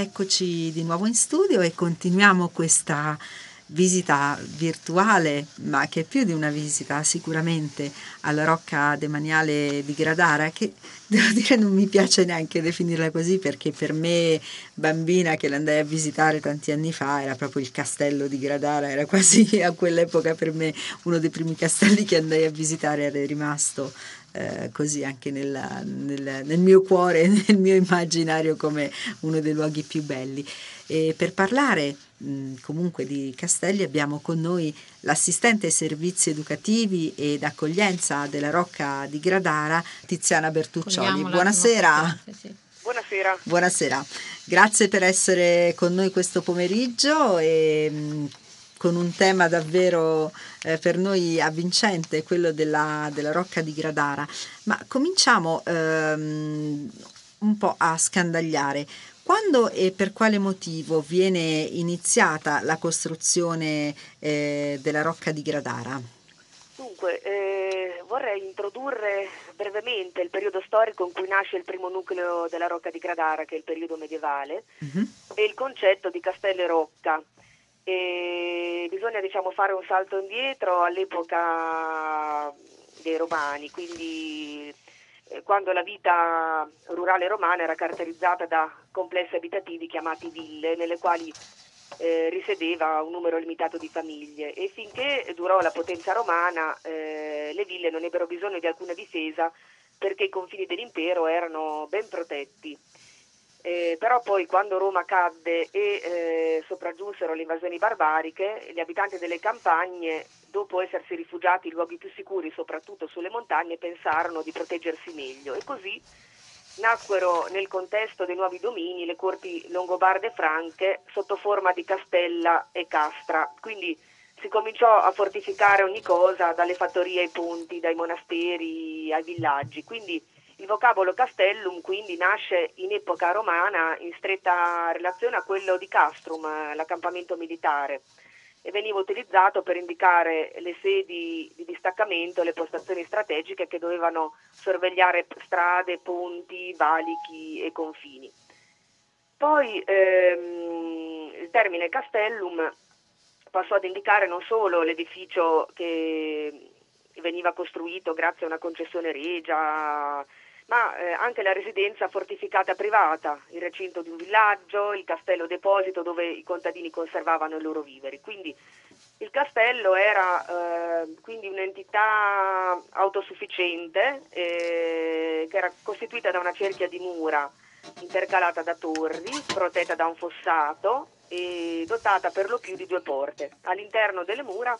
eccoci di nuovo in studio e continuiamo questa visita virtuale, ma che è più di una visita sicuramente alla rocca demaniale di Gradara, che devo dire non mi piace neanche definirla così perché per me bambina che l'andai a visitare tanti anni fa era proprio il castello di Gradara, era quasi a quell'epoca per me uno dei primi castelli che andai a visitare, era rimasto eh, così anche nella, nel, nel, mio cuore, nel mio immaginario come uno dei luoghi più belli. E per parlare mh, comunque di castelli abbiamo con noi l'assistente ai servizi educativi ed accoglienza della Rocca di Gradara, Tiziana Bertuccioli. Buonasera. Buonasera. Buonasera. Grazie per essere con noi questo pomeriggio e mh, con un tema davvero eh, per noi avvincente, quello della, della, Rocca di Gradara. Ma cominciamo ehm, un po' a scandagliare. Quando e per quale motivo viene iniziata la costruzione eh, della Rocca di Gradara? Dunque, eh, vorrei introdurre brevemente il periodo storico in cui nasce il primo nucleo della Rocca di Gradara, che è il periodo medievale, uh-huh. e il concetto di Castello e Rocca, e bisogna diciamo, fare un salto indietro all'epoca dei romani, quindi eh, quando la vita rurale romana era caratterizzata da complessi abitativi chiamati ville, nelle quali eh, risiedeva un numero limitato di famiglie e finché durò la potenza romana eh, le ville non ebbero bisogno di alcuna difesa perché i confini dell'impero erano ben protetti. Eh, però poi quando Roma cadde e eh, sopraggiunsero le invasioni barbariche, gli abitanti delle campagne, dopo essersi rifugiati in luoghi più sicuri, soprattutto sulle montagne, pensarono di proteggersi meglio e così nacquero nel contesto dei nuovi domini le corti longobarde franche sotto forma di castella e castra. Quindi si cominciò a fortificare ogni cosa, dalle fattorie ai ponti, dai monasteri ai villaggi. Quindi il vocabolo castellum quindi nasce in epoca romana in stretta relazione a quello di castrum, l'accampamento militare, e veniva utilizzato per indicare le sedi di distaccamento, le postazioni strategiche che dovevano sorvegliare strade, ponti, valichi e confini. Poi ehm, il termine castellum passò ad indicare non solo l'edificio che veniva costruito grazie a una concessione regia, ma eh, anche la residenza fortificata privata, il recinto di un villaggio, il castello deposito dove i contadini conservavano i loro viveri. Quindi il castello era eh, quindi un'entità autosufficiente eh, che era costituita da una cerchia di mura intercalata da torri, protetta da un fossato e dotata per lo più di due porte. All'interno delle mura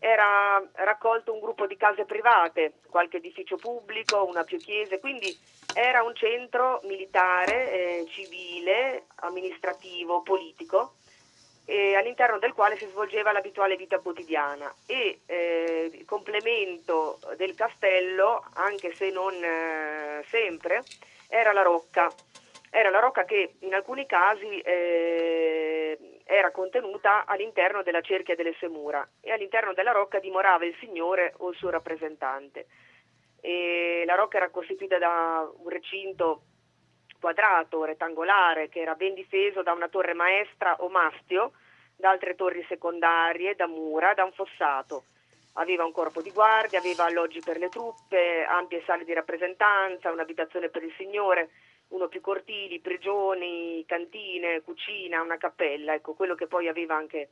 era raccolto un gruppo di case private, qualche edificio pubblico, una più chiese, quindi era un centro militare, eh, civile, amministrativo, politico, eh, all'interno del quale si svolgeva l'abituale vita quotidiana e eh, complemento del castello, anche se non eh, sempre, era la rocca. Era la rocca che in alcuni casi eh, era contenuta all'interno della cerchia delle sue mura e all'interno della rocca dimorava il Signore o il suo rappresentante. E la rocca era costituita da un recinto quadrato, rettangolare, che era ben difeso da una torre maestra o mastio, da altre torri secondarie, da mura, da un fossato. Aveva un corpo di guardia, aveva alloggi per le truppe, ampie sale di rappresentanza, un'abitazione per il Signore, uno più cortili, prigioni, cantine, cucina, una cappella, ecco quello che poi aveva anche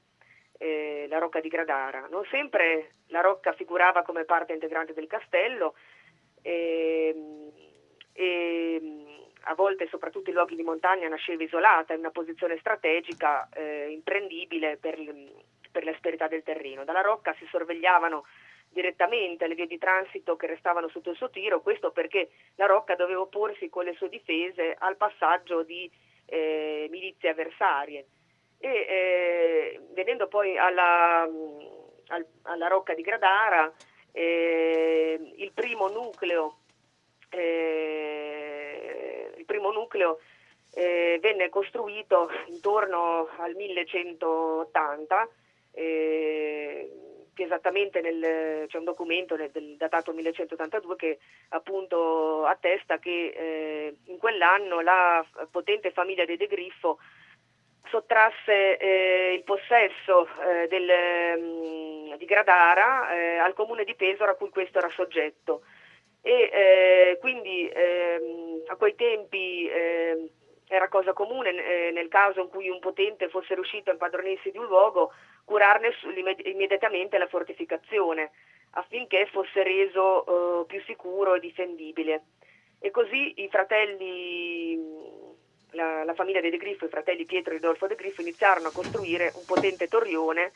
eh, la Rocca di Gradara. Non sempre la Rocca figurava come parte integrante del castello e, ehm, e a volte soprattutto i luoghi di montagna nasceva isolata in una posizione strategica eh, imprendibile per, per l'asperità del terreno. Dalla Rocca si sorvegliavano direttamente alle vie di transito che restavano sotto il suo tiro, questo perché la Rocca doveva opporsi con le sue difese al passaggio di eh, milizie avversarie. E eh, venendo poi alla, al, alla, Rocca di Gradara, eh, il primo nucleo, eh, il primo nucleo eh, venne costruito intorno al 1180 che esattamente nel, c'è un documento nel, del, datato 1182 che appunto attesta che eh, in quell'anno la potente famiglia dei De Griffo sottrasse eh, il possesso eh, del, mm, di Gradara eh, al comune di Pesaro a cui questo era soggetto. E eh, quindi ehm, a quei tempi ehm, era cosa comune eh, nel caso in cui un potente fosse riuscito a impadronirsi di un luogo curarne immediatamente la fortificazione affinché fosse reso più sicuro e difendibile. E così i fratelli la, la famiglia dei De Griffo, i fratelli Pietro e Ridolfo De Griffo, iniziarono a costruire un potente torrione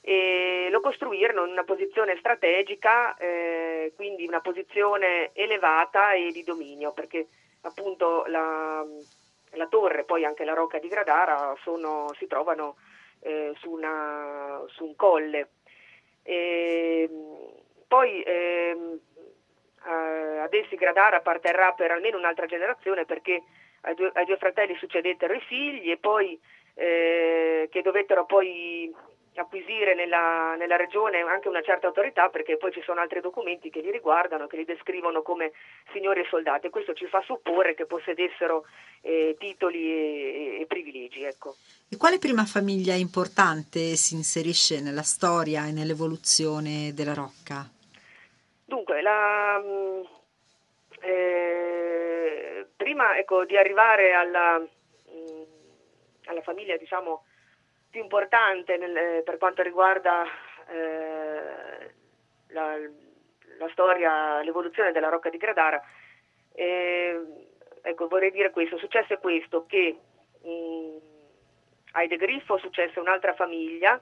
e lo costruirono in una posizione strategica, eh, quindi una posizione elevata e di dominio, perché appunto la, la torre, poi anche la rocca di Gradara sono, si trovano eh, su, una, su, un colle. E, poi eh, ad essi Gradara apparterrà per almeno un'altra generazione perché ai due, ai due fratelli succedettero i figli e poi eh, che dovettero poi acquisire nella, nella, regione anche una certa autorità perché poi ci sono altri documenti che li riguardano, che li descrivono come signori e soldati e questo ci fa supporre che possedessero eh, titoli e, e privilegi. Ecco. E quale prima famiglia importante si inserisce nella storia e nell'evoluzione della Rocca? Dunque, la, mm, eh, prima ecco, di arrivare alla, mm, alla famiglia diciamo, più importante nel, eh, per quanto riguarda eh, la, la, storia, l'evoluzione della Rocca di Gradara, eh, ecco, vorrei dire questo, successe questo, che mh, mm, ai De Griffo successe un'altra famiglia,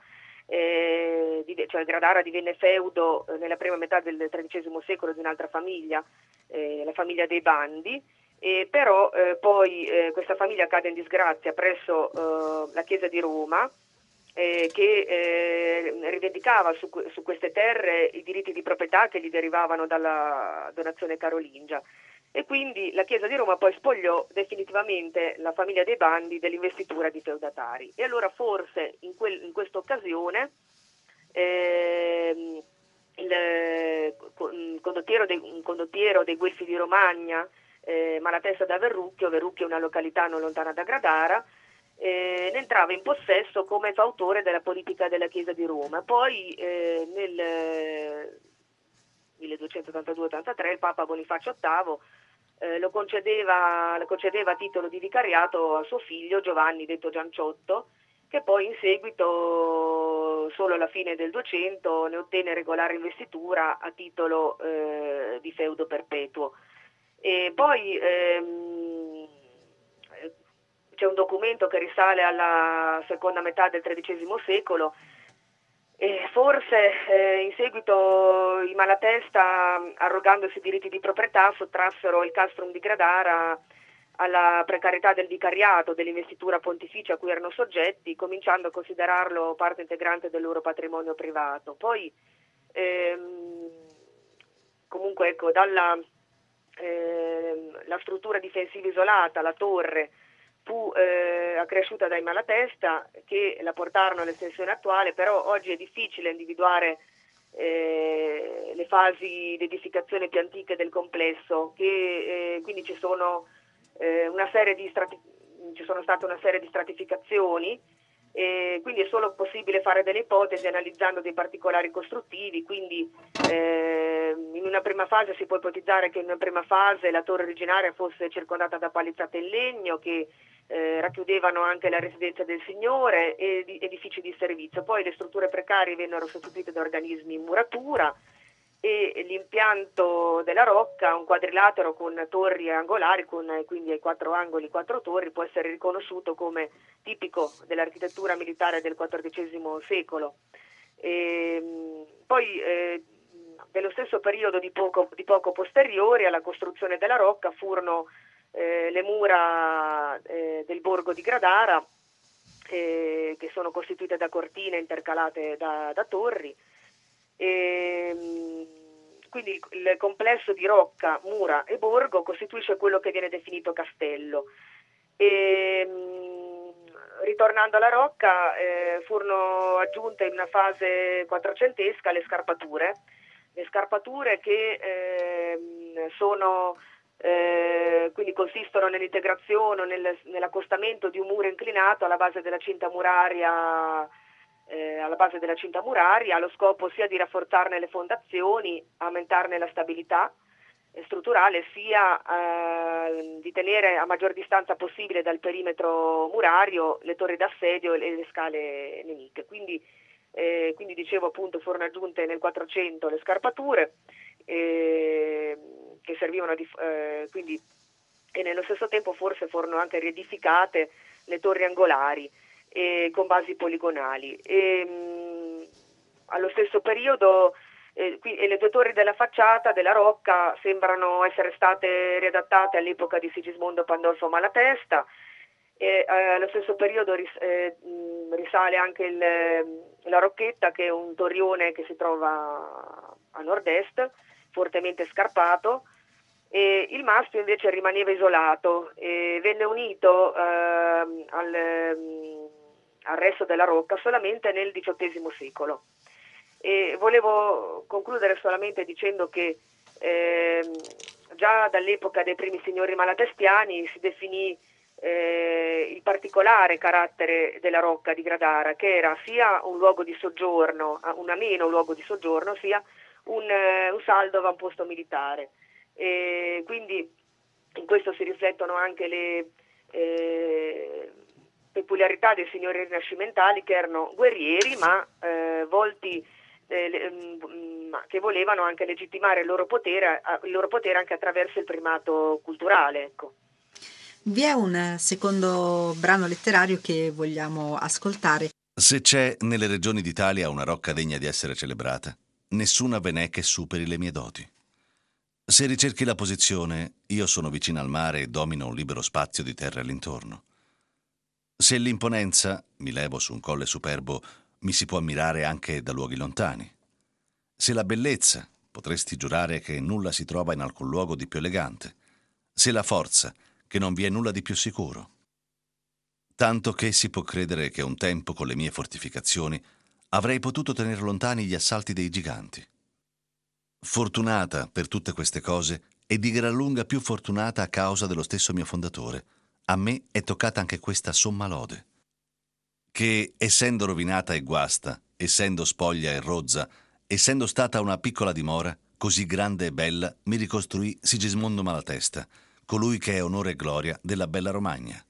eh, cioè Gradara divenne feudo eh, nella prima metà del XIII secolo di un'altra famiglia, eh, la famiglia dei Bandi, e però eh, poi eh, questa famiglia cade in disgrazia presso eh, la Chiesa di Roma eh, che eh, rivendicava su, su, queste terre i diritti di proprietà che gli derivavano dalla donazione carolingia. E quindi la Chiesa di Roma poi spogliò definitivamente la famiglia dei bandi dell'investitura di feudatari. E allora forse in, quel, in questa occasione eh, il condottiero dei, un condottiero dei Guelfi di Romagna eh, Malatesta da Verrucchio, Verrucchio è una località non lontana da Gradara, eh, ne entrava in possesso come fautore della politica della Chiesa di Roma. Poi eh, nel 1282-83 il Papa Bonifacio VIII eh, lo, concedeva, lo concedeva a titolo di vicariato a suo figlio Giovanni, detto Gianciotto, che poi in seguito, solo alla fine del 200, ne ottenne regolare investitura a titolo eh, di feudo perpetuo. E poi ehm, c'è un documento che risale alla seconda metà del XIII secolo e forse eh, in seguito i Malatesta, arrogandosi diritti di proprietà, sottrassero il castrum di Gradara alla precarietà del vicariato, dell'investitura pontificia a cui erano soggetti, cominciando a considerarlo parte integrante del loro patrimonio privato. Poi, ehm, comunque, ecco, dalla eh, struttura difensiva isolata, la torre, fu eh, accresciuta dai Malatesta che la portarono all'estensione attuale, però oggi è difficile individuare eh, le fasi di edificazione più antiche del complesso, che eh, quindi ci sono, eh, strati- ci sono state una serie di stratificazioni quindi è solo possibile fare delle ipotesi analizzando dei particolari costruttivi, quindi eh, in una prima fase si può ipotizzare che in una prima fase la torre originaria fosse circondata da palizzate in legno che eh, racchiudevano anche la residenza del signore e di, edifici di servizio, poi le strutture precarie vennero sostituite da organismi in muratura e l'impianto della rocca, un quadrilatero con torri angolari, con quindi ai quattro angoli quattro torri, può essere riconosciuto come tipico dell'architettura militare del XIV secolo. E, ehm, poi eh, nello stesso periodo di poco, di poco, posteriore alla costruzione della rocca furono eh, le mura eh, del borgo di Gradara, eh, che sono costituite da cortine intercalate da, da torri, e, ehm, quindi il complesso di Rocca, Mura e Borgo costituisce quello che viene definito castello. E, ehm, ritornando alla rocca, eh, furono aggiunte in una fase quattrocentesca le scarpature, le scarpature che eh, sono, eh, quindi consistono nell'integrazione o nel, nell'accostamento di un muro inclinato alla base della cinta muraria eh, alla base della cinta muraria, allo scopo sia di rafforzarne le fondazioni, aumentarne la stabilità strutturale, sia eh, di tenere a maggior distanza possibile dal perimetro murario le torri d'assedio e le scale nemiche. Quindi, eh, quindi dicevo appunto furono aggiunte nel 400 le scarpature eh, che servivano di, eh, quindi, e nello stesso tempo forse furono anche riedificate le torri angolari eh, con basi poligonali. E, mh, allo stesso periodo eh, qui, le due torri della facciata della Rocca sembrano essere state riadattate all'epoca di Sigismondo Pandolfo Malatesta e eh, allo stesso periodo ris- eh, risale anche il, la Rocchetta che è un torrione che si trova a nord-est, fortemente scarpato e il maschio invece rimaneva isolato e venne unito ehm, al, al resto della Rocca solamente nel XVIII secolo. E volevo concludere solamente dicendo che eh, già dall'epoca dei primi signori malatestiani si definì eh, il particolare carattere della Rocca di Gradara, che era sia un luogo di soggiorno, un ameno luogo di soggiorno, sia un, eh, un saldo avamposto militare. E quindi in questo si riflettono anche le eh, peculiarità dei signori rinascimentali che erano guerrieri ma eh, volti eh, mm, che volevano anche legittimare il loro, potere, il loro potere anche attraverso il primato culturale. Ecco. Vi è un secondo brano letterario che vogliamo ascoltare. Se c'è nelle regioni d'Italia una rocca degna di essere celebrata, nessuna ve n'è che superi le mie doti. Se ricerchi la posizione, io sono vicino al mare e domino un libero spazio di terra all'intorno. Se l'imponenza, mi levo su un colle superbo, mi si può ammirare anche da luoghi lontani. Se la bellezza, potresti giurare che nulla si trova in alcun luogo di più elegante. Se la forza, che non vi è nulla di più sicuro. Tanto che si può credere che un tempo con le mie fortificazioni avrei potuto tenere lontani gli assalti dei giganti. Fortunata per tutte queste cose e di gran lunga più fortunata a causa dello stesso mio fondatore, a me è toccata anche questa somma lode che, essendo rovinata e guasta, essendo spoglia e rozza, essendo stata una piccola dimora, così grande e bella, mi ricostruì Sigismondo Malatesta, colui che è onore e gloria della bella Romagna.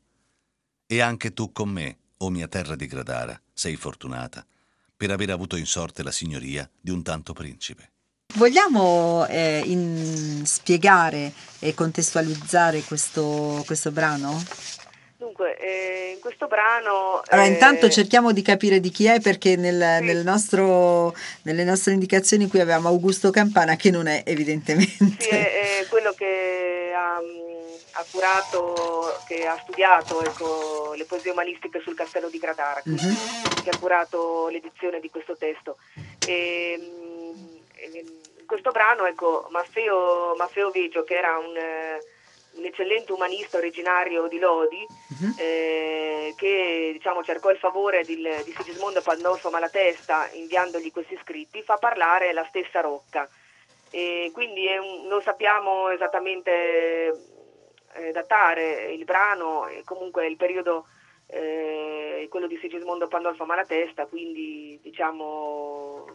E anche tu con me, o mia terra di Gradara, sei fortunata, per aver avuto in sorte la signoria di un tanto principe. Vogliamo eh, in, spiegare e contestualizzare questo, questo brano? Dunque, eh, in questo brano... Allora, eh, intanto cerchiamo di capire di chi è perché nel, sì. nel nostro, nelle nostre indicazioni qui abbiamo Augusto Campana che non è evidentemente. Sì, è, è quello che ha, ha, curato, che ha studiato ecco, le poesie umanistiche sul castello di Gradara, uh-huh. che ha curato l'edizione di questo testo. E, in questo brano, ecco, Maffeo, Maffeo Veggio, che era un un eccellente umanista originario di Lodi uh-huh. eh, che diciamo, cercò il favore di, di Sigismondo Pandolfo Malatesta inviandogli questi scritti, fa parlare la stessa Rocca. E quindi un, non sappiamo esattamente eh, datare il brano, e comunque il periodo eh, quello di Sigismondo Pandolfo Malatesta, quindi diciamo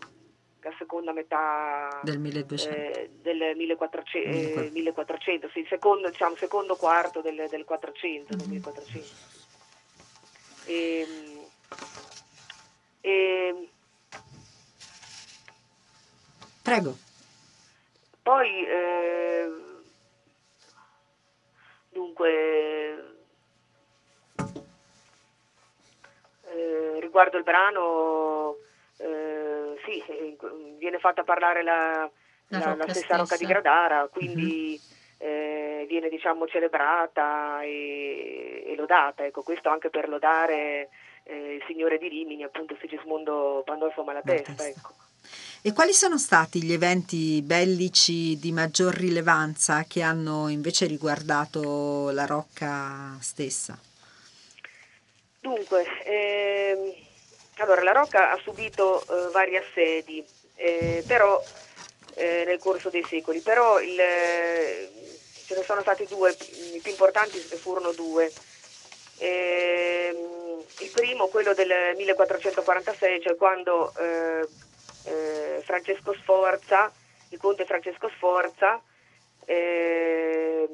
la seconda metà del 1200, eh, del 1400, eh, 1400 sì, secondo, diciamo, secondo quarto del, del 400, mm-hmm. del 1400. E, e, Prego. Poi, eh, dunque, eh, riguardo il brano sì, eh, viene fatta parlare la, la, la, la stessa Rocca di Gradara, quindi mm-hmm. eh, viene diciamo celebrata e, e, lodata, ecco, questo anche per lodare eh, il signore di Rimini, appunto Sigismondo Pandolfo Malatesta. Ecco. E quali sono stati gli eventi bellici di maggior rilevanza che hanno invece riguardato la Rocca stessa? Dunque, ehm, allora, la Rocca ha subito eh, vari assedi, eh, però eh, nel corso dei secoli, però il, ce ne sono stati due, i più importanti furono due. Ehm, il primo, quello del 1446, cioè quando eh, eh, Francesco Sforza, il conte Francesco Sforza, eh,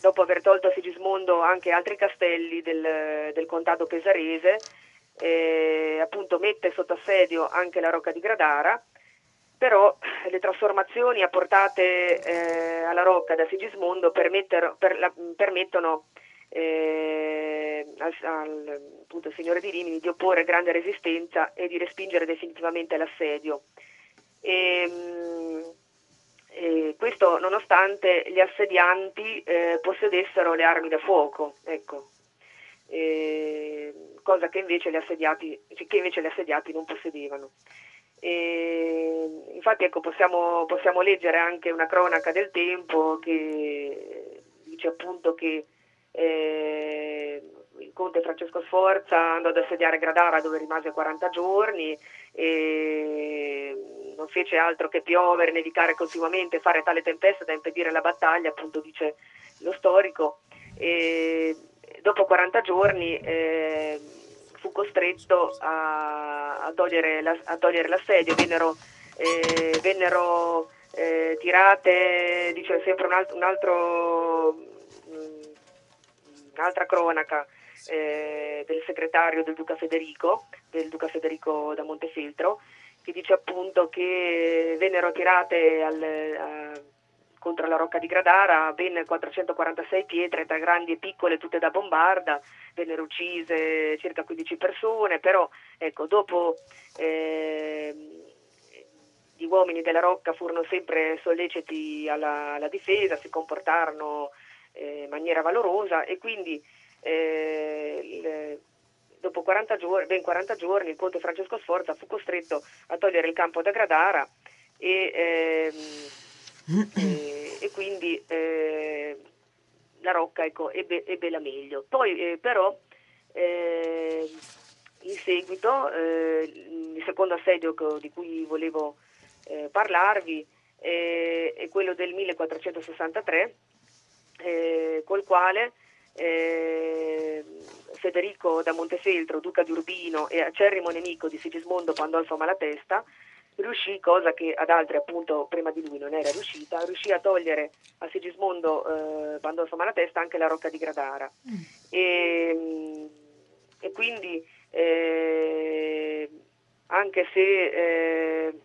dopo aver tolto a Sigismondo anche altri castelli del, del contado pesarese, eh, appunto mette sotto assedio anche la Rocca di Gradara, però le trasformazioni apportate eh, alla Rocca da Sigismondo per la, permettono eh, al, al appunto, Signore di Rimini di opporre grande resistenza e di respingere definitivamente l'assedio. E, ehm, e questo nonostante gli assedianti eh, possedessero le armi da fuoco, ecco. e, cosa che invece, che invece, gli assediati non possedevano. E, infatti ecco, possiamo, possiamo, leggere anche una cronaca del tempo che dice appunto che eh, il conte Francesco Sforza andò ad assediare Gradara dove rimase 40 giorni e non fece altro che piovere, nevicare continuamente, fare tale tempesta da impedire la battaglia, appunto dice lo storico. E dopo 40 giorni eh, fu costretto a, a, togliere, la, a togliere, l'assedio, vennero, eh, vennero eh, tirate, dice sempre un altro, un altro un'altra cronaca eh, del segretario del Duca Federico, del Duca Federico da Montefeltro, che dice appunto che vennero tirate al, a, contro la rocca di Gradara ben 446 pietre, tra grandi e piccole, tutte da bombarda, vennero uccise circa 15 persone, però ecco, dopo eh, gli uomini della rocca furono sempre solleciti alla, alla difesa, si comportarono eh, in maniera valorosa e quindi eh, il, dopo 40 giorni, ben 40 giorni il conte Francesco Sforza fu costretto a togliere il campo da Gradara e, ehm, e, e quindi eh, la Rocca ecco, ebbe, ebbe, la meglio. Poi eh, però eh, in seguito eh, il secondo assedio di cui volevo eh, parlarvi è quello del 1463 eh, col quale eh, Federico da Montefeltro, duca di Urbino e acerrimo nemico di Sigismondo Pandolfo Malatesta, riuscì, cosa che ad altri appunto prima di lui non era riuscita, riuscì a togliere a Sigismondo eh, Pandolfo Malatesta anche la Rocca di Gradara. Mm. E, e, quindi eh, anche se eh,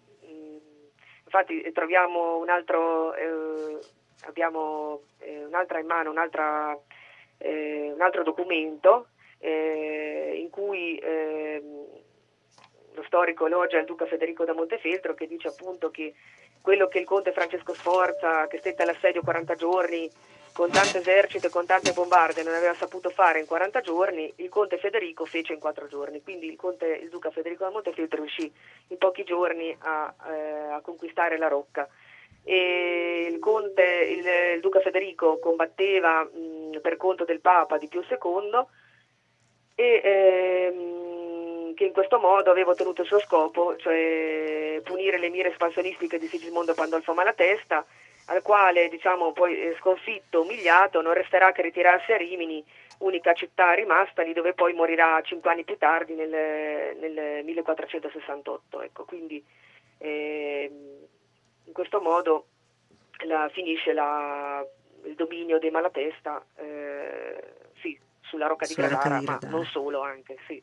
infatti troviamo un altro eh, abbiamo eh, un'altra in mano, un'altra, eh, un altro documento in cui lo storico elogia il duca Federico da Montefeltro che dice appunto che quello che il conte Francesco Sforza, che stette all'assedio 40 giorni con tanto esercito e con tante bombarde non aveva saputo fare in 40 giorni, il conte Federico fece in 4 giorni, quindi il, conte, il duca Federico da Montefeltro riuscì in pochi giorni a, eh, a conquistare la Rocca. Il conte, il, il duca Federico combatteva mh, per conto del Papa di Pio II e ehm, che in questo modo aveva ottenuto il suo scopo, cioè punire le mire espansionistiche di Sigismondo Pandolfo Malatesta, al quale diciamo poi eh, sconfitto, umiliato, non resterà che ritirarsi a Rimini, unica città rimasta lì dove poi morirà cinque anni più tardi nel, nel 1468. Ecco, quindi, eh, in questo modo la, finisce la, il dominio dei Malatesta eh, sì, sulla Rocca di Gradara, ma non solo anche, sì.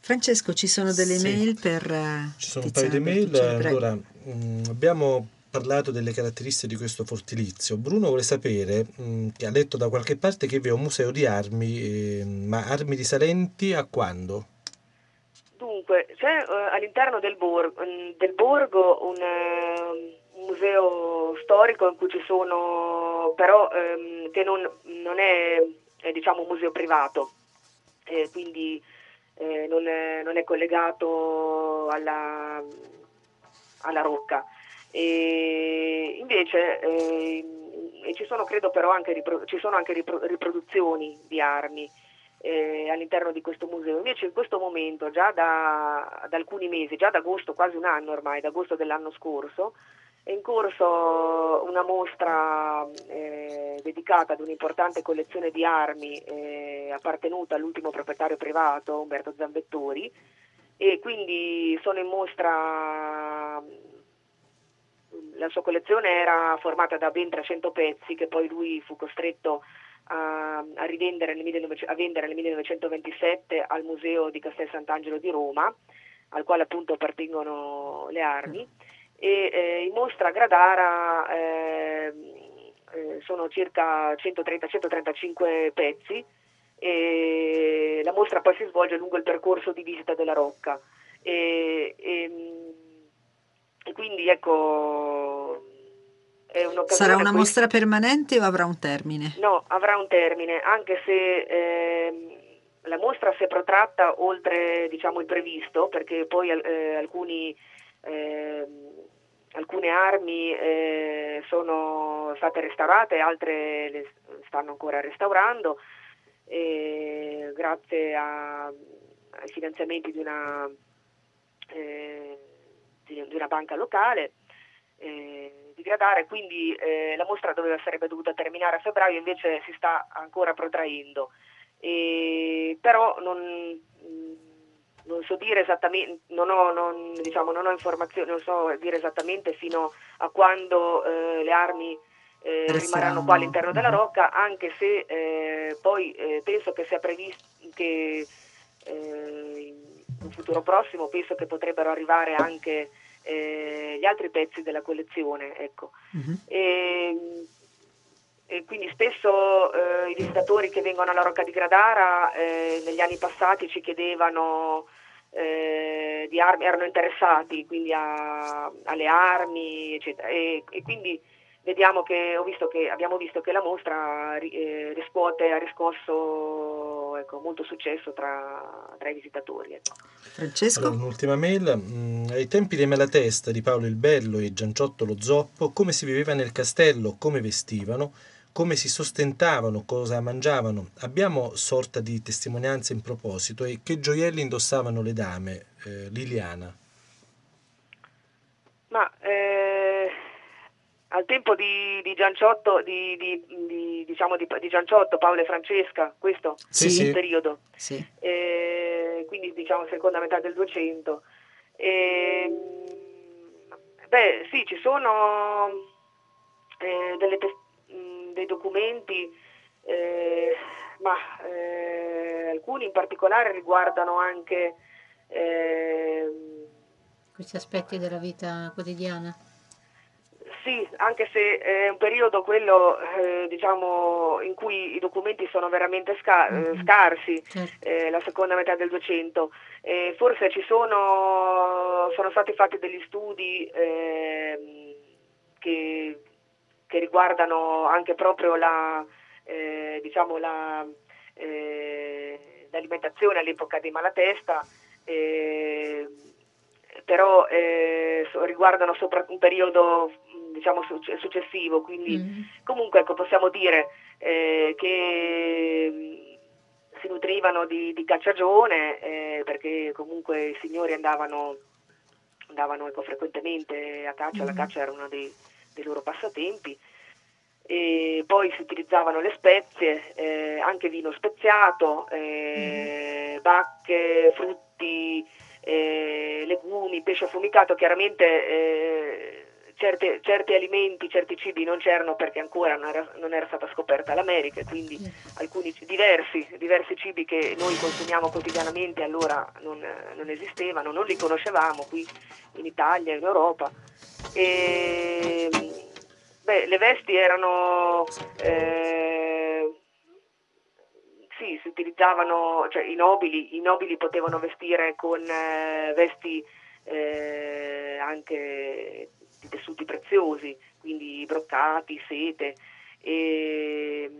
Francesco, ci sono delle sì. mail per... Eh, ci sono un paio di mail, allora mh, mm, abbiamo parlato delle caratteristiche di questo fortilizio. Bruno vuole sapere, mh, mm, che ha letto da qualche parte che vi è un museo di armi, eh, ma armi risalenti a quando? Dunque, c'è uh, all'interno del, borgo, del borgo un, uh, museo storico in cui ci sono, però ehm, che non, non è, è, diciamo un museo privato, eh, quindi eh, non, è, non, è, collegato alla, alla rocca. E invece eh, e ci sono credo però anche, ripro- sono anche ripro- riproduzioni di armi. eh, all'interno di questo museo. Invece in questo momento, già da, da, alcuni mesi, già da agosto, quasi un anno ormai, da agosto dell'anno scorso, è in corso una mostra eh, dedicata ad un'importante collezione di armi eh, appartenuta all'ultimo proprietario privato, Umberto Zambettori, e quindi sono in mostra la sua collezione era formata da ben 300 pezzi che poi lui fu costretto a, a, rivendere nel 19, a vendere nel 1927 al Museo di Castel Sant'Angelo di Roma, al quale appunto appartengono le armi. E eh, in mostra a Gradara eh, eh, sono circa 130-135 pezzi e la mostra poi si svolge lungo il percorso di visita della Rocca. E, e, e quindi ecco Sarà una mostra permanente o avrà un termine? No, avrà un termine, anche se eh, la mostra si è protratta oltre diciamo, il previsto, perché poi eh, alcuni, eh, alcune armi eh, sono state restaurate, altre le stanno ancora restaurando, grazie a, ai finanziamenti di una, eh, di una banca locale. Eh, gradare, quindi eh, la mostra doveva, sarebbe dovuta terminare a febbraio, invece si sta ancora protraendo. E, però non, non, so dire esattamente, non ho, non, diciamo, non ho informazioni, non so dire esattamente fino a quando eh, le armi eh, rimarranno qua all'interno della mhm. rocca, anche se eh, poi eh, penso che sia previsto che eh, in un futuro prossimo penso che potrebbero arrivare anche eh, gli altri pezzi della collezione. Ecco. Uh-huh. E, e, quindi spesso eh, i visitatori che vengono alla Rocca di Gradara eh, negli anni passati ci chiedevano eh, di armi, erano interessati quindi a, alle armi, eccetera. E, e quindi vediamo che, visto che, abbiamo visto che la mostra eh, riscuote, ha riscosso ecco, molto successo tra, tra i visitatori. Ecco. Francesco? Allora, un'ultima mail. Mm, ai tempi dei Malatesta, di Paolo il Bello e Gianciotto lo Zoppo, come si viveva nel castello, come vestivano, come si sostentavano, cosa mangiavano. Abbiamo sorta di testimonianze in proposito e che gioielli indossavano le dame. Eh, Liliana. Ma eh, al tempo di, di Gianciotto, di, di, diciamo di, Gianciotto, Paolo e Francesca, questo sì, sì. periodo, sì. eh, quindi diciamo seconda metà del 200. Eh, beh sì, ci sono eh, delle, dei documenti, eh, ma eh, alcuni in particolare riguardano anche... Ehm, Questi aspetti della vita quotidiana? Sì, anche se è un periodo quello eh, diciamo, in cui i documenti sono veramente sca- mm-hmm. scarsi, certo. eh, la seconda metà del 200. Eh, forse ci sono, sono, stati fatti degli studi ehm, che, che, riguardano anche proprio la, eh, diciamo la, eh, l'alimentazione all'epoca di Malatesta però eh, riguardano sopra un periodo diciamo, successivo, quindi mm. comunque ecco, possiamo dire eh, che mm, si nutrivano di, di cacciagione eh, perché comunque i signori andavano, andavano ecco, frequentemente a caccia, mm. la caccia era uno dei, dei loro passatempi. E poi si utilizzavano le spezie, eh, anche vino speziato, eh, mm. bacche, frutti, eh, legumi, pesce affumicato, chiaramente eh, certe, certi alimenti, certi cibi non c'erano perché ancora non era, non era stata scoperta l'America, quindi alcuni diversi, diversi, cibi che noi consumiamo quotidianamente allora non, non, esistevano, non li conoscevamo qui in Italia, in Europa. E, beh, le vesti erano... Eh, sì, si utilizzavano, cioè i nobili, i nobili potevano vestire con eh, vesti eh, anche di tessuti preziosi, quindi broccati, sete. E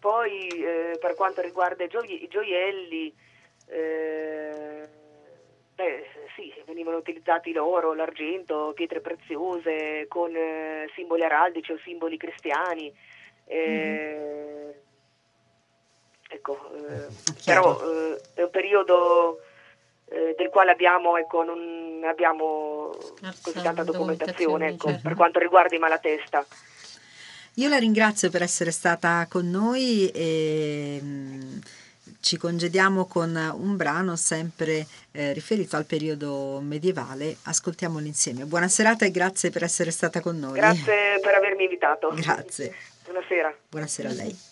poi eh, per quanto riguarda i, gioie- i gioielli, eh, beh, sì, venivano utilizzati l'oro, l'argento, pietre preziose con eh, simboli araldici o simboli cristiani. Mm-hmm. ecco, eh, però eh, è un periodo eh, del quale abbiamo, ecco, non abbiamo così tanta documentazione ecco, certo. per quanto riguarda i Malatesta. Io la ringrazio per essere stata con noi e mm, ci congediamo con un brano sempre eh, riferito al periodo medievale. Ascoltiamolo insieme. Buona serata e grazie per essere stata con noi. Grazie per avermi invitato. Grazie. Buonasera. Buonasera a lei.